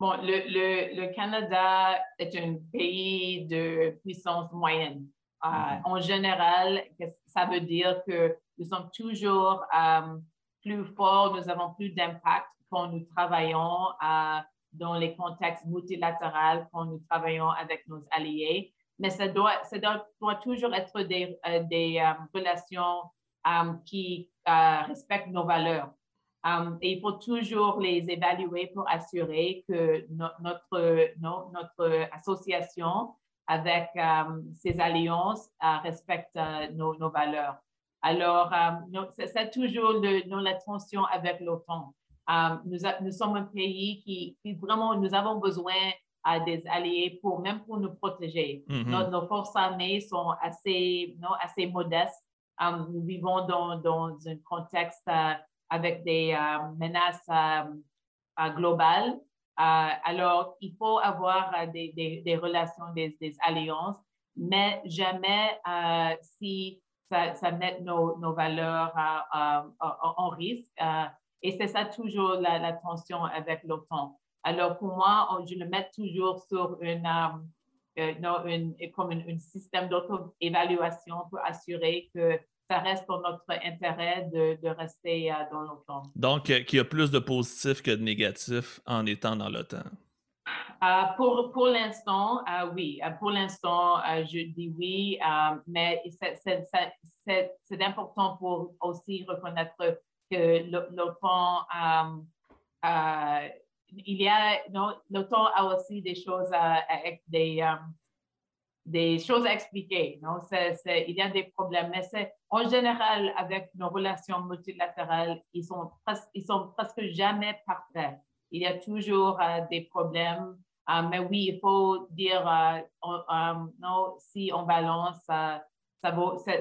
Bon, le, le Canada est un pays de puissance moyenne. Euh, mm-hmm. en général, ça veut dire que nous sommes toujours euh, plus forts, nous avons plus d'impact quand nous travaillons euh, dans les contextes multilatéraux, quand nous travaillons avec nos alliés. Mais ça doit, ça doit, toujours être des, des relations qui respectent nos valeurs. et il faut toujours les évaluer pour assurer que notre, notre association avec euh, ces alliances euh, respectent euh, nos, nos, valeurs. Alors, c'est toujours le, la tension avec l'OTAN. Nous, nous, sommes un pays qui, vraiment, nous avons besoin des alliés pour même pour nous protéger. Mm-hmm. nos, forces armées sont assez, non, assez modestes. nous vivons dans, dans un contexte avec des menaces globales. Euh, alors, il faut avoir euh, des, relations, des, alliances, mais jamais euh, si ça, met nos, valeurs en risque. et c'est ça toujours la, tension avec l'OTAN. Alors, pour moi, je le mets toujours sur une, comme un système d'auto-évaluation pour assurer que ça reste pour notre intérêt de, rester euh, dans l'OTAN. Donc, euh, qu'il y a plus de positifs que de négatifs en étant dans l'OTAN? Euh, pour pour l'instant, oui. pour l'instant, je dis oui, mais c'est important pour aussi reconnaître que l'OTAN il y a, l'OTAN a aussi des choses à, des, des choses à expliquer. Non? il y a des problèmes, mais c'est en général avec nos relations multilatérales, ils sont, ils sont presque jamais parfaits. Il y a toujours des problèmes euh, mais oui, il faut dire, euh, euh, non, si on balance, ça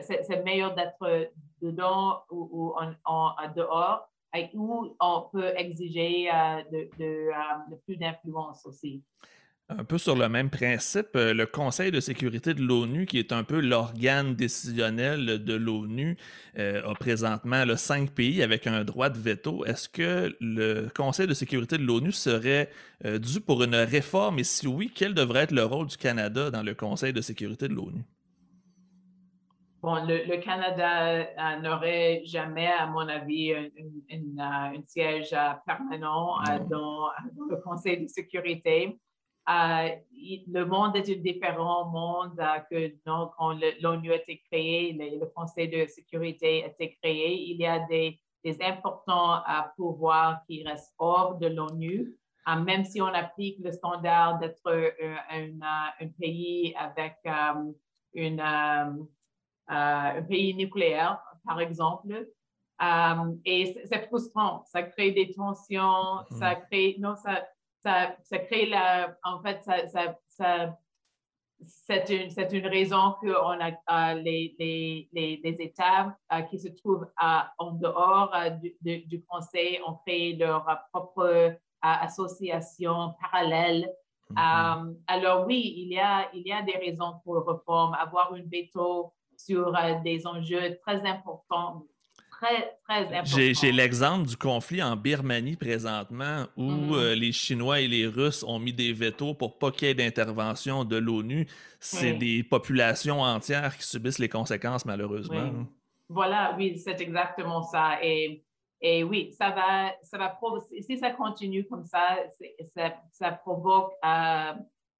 c'est meilleur d'être dedans ou, en, dehors, où on peut exiger de, de plus d'influence aussi. Un peu sur le même principe, euh, le Conseil de sécurité de l'ONU, qui est un peu l'organe décisionnel de l'ONU, euh, a présentement cinq pays avec un droit de veto. Est-ce que le Conseil de sécurité de l'ONU serait euh, dû pour une réforme? Et si oui, quel devrait être le rôle du Canada dans le Conseil de sécurité de l'ONU? Bon, le, Canada n'aurait jamais, à mon avis, un, siège permanent dans, le Conseil de sécurité. Euh, le monde est un différent monde euh, que donc, quand l'ONU a été créée, le, Conseil de sécurité a été créé. Il y a des, importants euh, pouvoirs qui restent hors de l'ONU, même si on applique le standard d'être un, pays avec une, un pays nucléaire, par exemple. et c'est frustrant, ça crée des tensions, ça mmh. crée, non, ça, ça, ça, crée la, en fait, ça, ça, c'est une, une, raison qu'on a les, les, les, États euh, qui se trouvent en dehors euh, du, du, Conseil ont créé leur propre euh, association parallèle. Mm-hmm. alors oui, il y, a, il y a des raisons pour la réforme. Avoir une veto sur des enjeux très importants j'ai l'exemple du conflit en Birmanie présentement où mm-hmm. euh, les Chinois et les Russes ont mis des vétos pour pas qu'il y ait d'intervention de l'ONU. C'est des populations entières qui subissent les conséquences, malheureusement. Voilà, oui, c'est exactement ça. Et, et, oui, ça va, ça va si ça continue comme ça, ça, ça, provoque euh,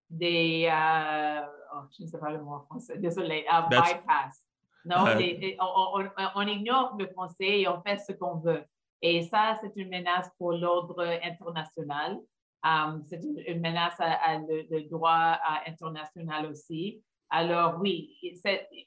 des, euh, oh, je ne sais pas le mot en français, désolé, bypass. Non, on, ignore le Conseil et on fait ce qu'on veut. Et ça, c'est une menace pour l'ordre international. Um, c'est une, menace à, le, droit international aussi. Alors oui,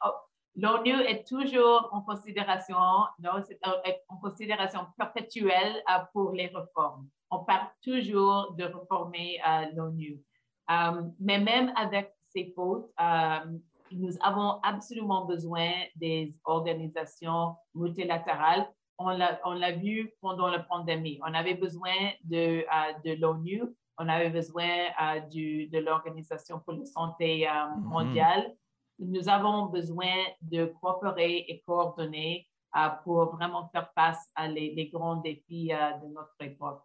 oh, l'ONU est toujours en considération, non, euh, en considération perpétuelle euh, pour les réformes. On parle toujours de réformer euh, l'ONU. Um, mais même avec ces fautes, um, nous avons absolument besoin des organisations multilatérales. On l'a vu pendant la pandémie. On avait besoin de, euh, de l'ONU, on avait besoin euh, du, de l'Organisation pour la santé euh, mm-hmm. mondiale. Nous avons besoin de coopérer et coordonner pour vraiment faire face à les, les grands défis de notre époque.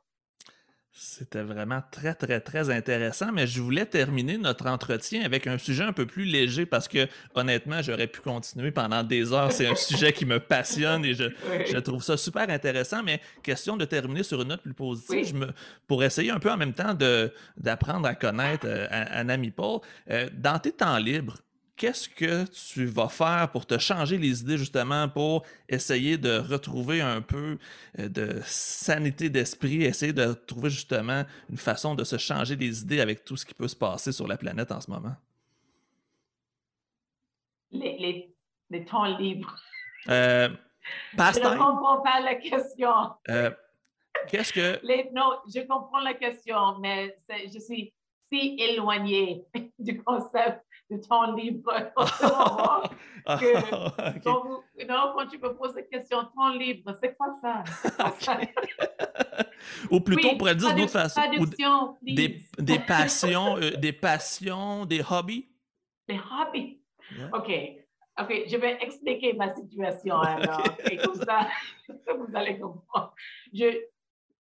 C'était vraiment très, très, très intéressant, mais je voulais terminer notre entretien avec un sujet un peu plus léger parce que, honnêtement, j'aurais pu continuer pendant des heures. C'est un sujet qui me passionne et je, trouve ça super intéressant, mais question de terminer sur une note plus positive, je me, pour essayer un peu en même temps d'apprendre à connaître euh, Anami Paul. Euh, dans tes temps libres, qu'est-ce que tu vas faire pour te changer les idées justement pour essayer de retrouver un peu euh, de sanité d'esprit, essayer de trouver justement une façon de se changer les idées avec tout ce qui peut se passer sur la planète en ce moment? Les, temps libres. Euh, je ne comprends pas la question. Euh, qu'est-ce que... non, je comprends la question, mais je suis si éloignée du concept de temps libre ah, que, non, quand tu me poses la question temps libre, c'est quoi ça? Ou plutôt, on pourrait dire d'une autre façon. Des, des, passions, euh, des passions, des hobbies? Des hobbies? OK. OK, je vais expliquer ma situation alors. Et comme ça, vous allez comprendre. Je,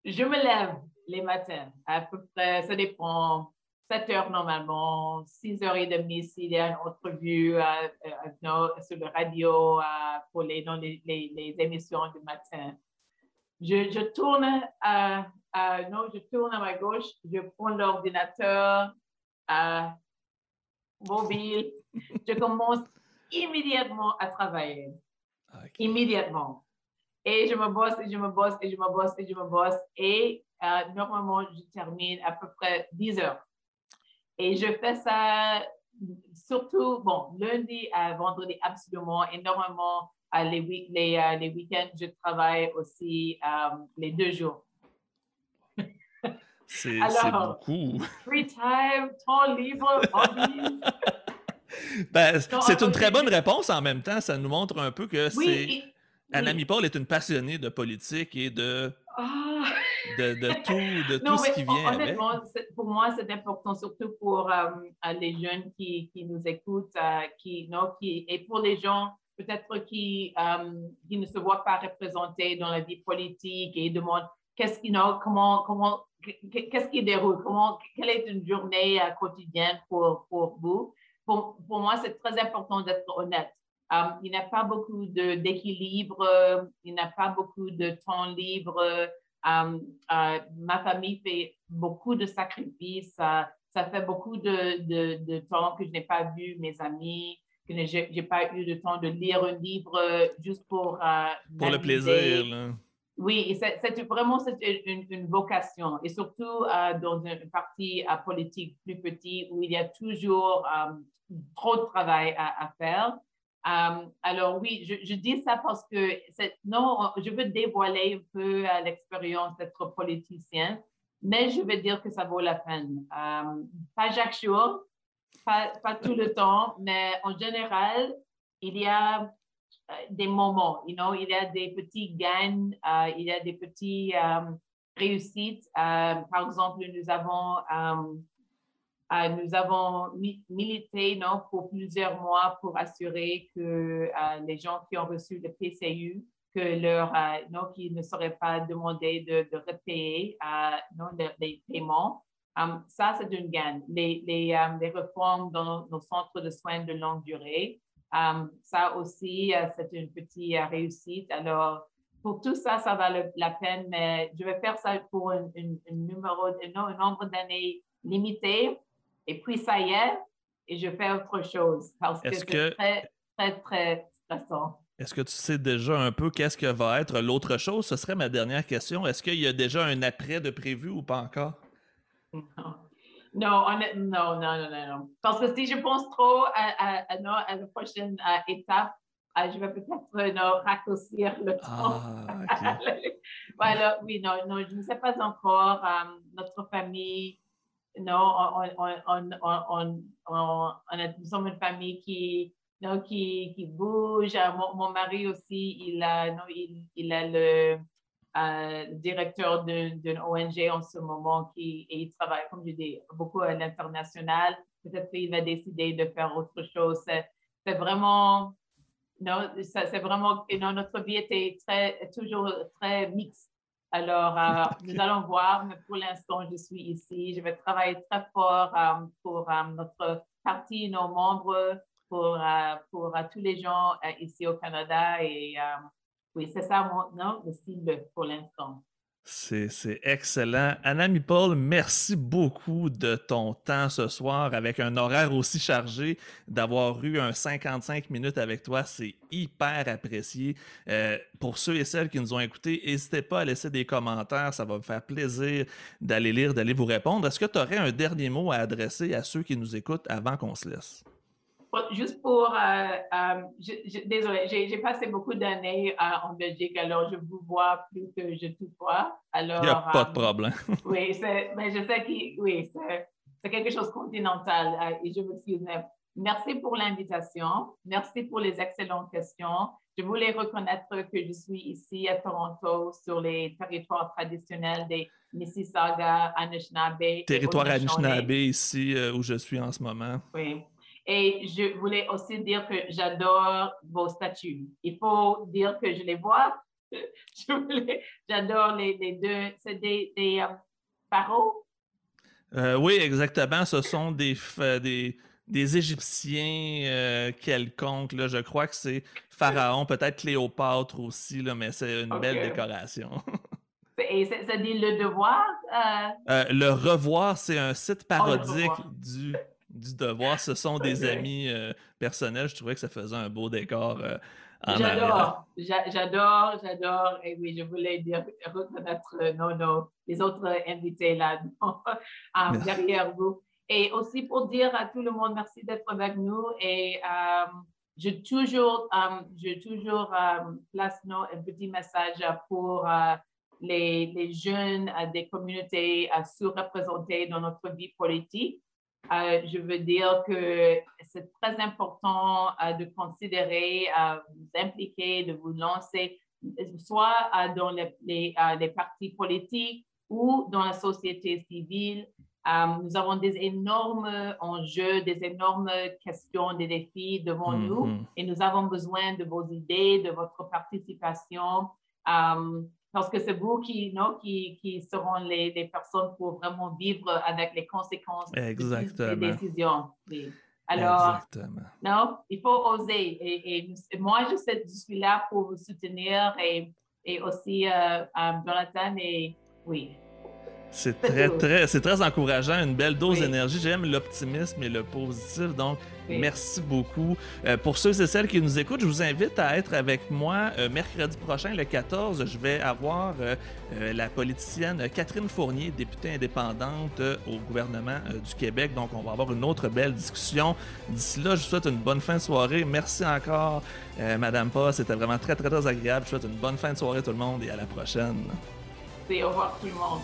je me lève les matins, à peu près, ça dépend 7 heures normalement, 6 heures et demie s'il y a une entrevue euh, euh, sur la radio euh, pour les, dans les, les, émissions du matin. Je, je tourne à, non, je tourne à ma gauche, je prends l'ordinateur mobile, je commence immédiatement à travailler. Immédiatement. Et je me bosse et je me bosse et je me bosse et je me bosse. Et euh, normalement, je termine à peu près 10 heures. Et je fais ça surtout, bon, lundi à vendredi, absolument, énormément. Euh, les, week les, euh, les week-ends, je travaille aussi les deux jours. C'est beaucoup. Free time, temps libre, hobbies. Ben, c'est une très bonne réponse en même temps. Ça nous montre un peu que c'est. Anna Paul est une passionnée de politique et de, ah. De, de, tout, de tout ce qui vient honnêtement, Pour moi, c'est important, surtout pour euh, les jeunes qui, qui nous écoutent, euh, qui, non, qui, et pour les gens peut-être qui, euh, qui ne se voient pas représentés dans la vie politique et demandent qu'est-ce qui, comment, comment, qu'est-ce qui déroule, comment, quelle est une journée quotidienne pour, pour vous? Pour, pour moi, c'est très important d'être honnête. Um, il n'y a pas beaucoup d'équilibre, il n'y a pas beaucoup de temps libre. Um, uh, ma famille fait beaucoup de sacrifices. ça fait beaucoup de, de, de temps que je n'ai pas vu mes amis, que je n'ai pas eu le temps de lire un livre juste pour. Uh, pour le plaisir. Là. Oui, c'est vraiment une, une, vocation, et surtout uh, dans une partie politique plus petite où il y a toujours trop de travail à, faire. Euh, alors oui, je, dis ça parce que non, je veux dévoiler un peu euh, l'expérience d'être politicien, mais je veux dire que ça vaut la peine. Euh, pas chaque jour, pas, tout le temps, mais en général, il y a des moments, you know, il y a des petits gains, il y a des petits réussites. par exemple, nous avons euh, nous avons milité non, pour plusieurs mois pour assurer que euh, les gens qui ont reçu le PCU, que leur, euh, non, qui ne seraient pas demandés de, de repayer non, les, paiements. ça, c'est une gain. Les, les, les, réformes dans nos centres de soins de longue durée, ça aussi, c'est une petite réussite. Alors, pour tout ça, ça va la peine, mais je vais faire ça pour un, numéro, non, un nombre d'années limité et puis, ça y est, et je fais autre chose parce que c'est très, très, très stressant. Est-ce que tu sais déjà un peu qu'est-ce que va être l'autre chose? Ce serait ma dernière question. Est-ce qu'il y a déjà un après de prévu ou pas encore? Non. Non, non, non, non, Parce que si je pense trop à, la prochaine étape, je vais peut-être raccourcir le temps. Ah, voilà, oui, non, non, je ne sais pas encore. Euh, notre famille non, on, on, on, nous sommes une famille qui, non, qui, qui bouge. Euh, mon, mon, mari aussi, il a, non, il, il a le euh, directeur d'une ONG en ce moment qui et il travaille, comme je dis, beaucoup à l'international. Peut-être qu'il va décider de faire autre chose. C'est vraiment, non, c'est vraiment, non, notre vie était très, toujours très mixte alors, euh, nous allons voir, mais pour l'instant, je suis ici. Je vais travailler très fort euh, pour euh, notre parti, nos membres, pour, pour tous les gens ici au Canada. Et oui, c'est ça mon nom, le cible pour l'instant. C'est excellent. Anna Paul, merci beaucoup de ton temps ce soir avec un horaire aussi chargé. D'avoir eu un 55 minutes avec toi, c'est hyper apprécié. Euh, pour ceux et celles qui nous ont écoutés, n'hésitez pas à laisser des commentaires. Ça va me faire plaisir d'aller lire, d'aller vous répondre. Est-ce que tu aurais un dernier mot à adresser à ceux qui nous écoutent avant qu'on se laisse? Juste pour, euh, euh, désolé, j'ai passé beaucoup d'années euh, en Belgique, alors je vous vois plus que je te vois. Alors, Il n'y a pas de problème. oui, mais je sais que oui, c'est quelque chose de continental et je m'excuse. Merci pour l'invitation. Merci pour les excellentes questions. Je voulais reconnaître que je suis ici à Toronto sur les territoires traditionnels des Mississauga, Anishinaabe. Territoire Anishinaabe ici où je suis en ce moment. Oui. Et je voulais aussi dire que j'adore vos statues. Il faut dire que je les vois. J'adore les, deux. C'est des, des pharaons? Euh, oui, exactement. Ce sont des, des, des Égyptiens euh, quelconques. Là. Je crois que c'est Pharaon, peut-être Cléopâtre aussi, là, mais c'est une belle décoration. Et ça dit le devoir? Euh? le revoir, c'est un site oh, parodique du du devoir. Ce sont des amis euh, personnels. Je trouvais que ça faisait un beau décor. Euh, j'adore, j'adore, j'adore. Et oui, je voulais dire, reconnaître non, non, les autres invités là derrière vous. Et aussi pour dire à tout le monde merci d'être avec nous. Et je toujours, je toujours place nos, un petit message pour les, les, jeunes des communautés sous-représentées dans notre vie politique. Euh, je veux dire que c'est très important euh, de considérer, euh, vous impliquer, de vous lancer, soit dans les, les, les, partis politiques ou dans la société civile. nous avons des énormes enjeux, des énormes questions, des défis devant nous mm-hmm. et nous avons besoin de vos idées, de votre participation parce que c'est vous qui, non, qui, qui seront les, les, personnes pour vraiment vivre avec les conséquences des décisions. Alors, non, il faut oser. Et, moi, je, suis là pour vous soutenir et, et aussi euh, Jonathan. Et oui, c'est très, très, c'est très encourageant, une belle dose d'énergie. J'aime l'optimisme et le positif. Donc, merci beaucoup. Euh, pour ceux et celles qui nous écoutent, je vous invite à être avec moi euh, mercredi prochain, le 14. Je vais avoir euh, la politicienne Catherine Fournier, députée indépendante au gouvernement du Québec. Donc, on va avoir une autre belle discussion. D'ici là, je vous souhaite une bonne fin de soirée. Merci encore, Madame Pa. C'était vraiment très, très, très agréable. Je vous souhaite une bonne fin de soirée, tout le monde, et à la prochaine. au revoir, tout le monde.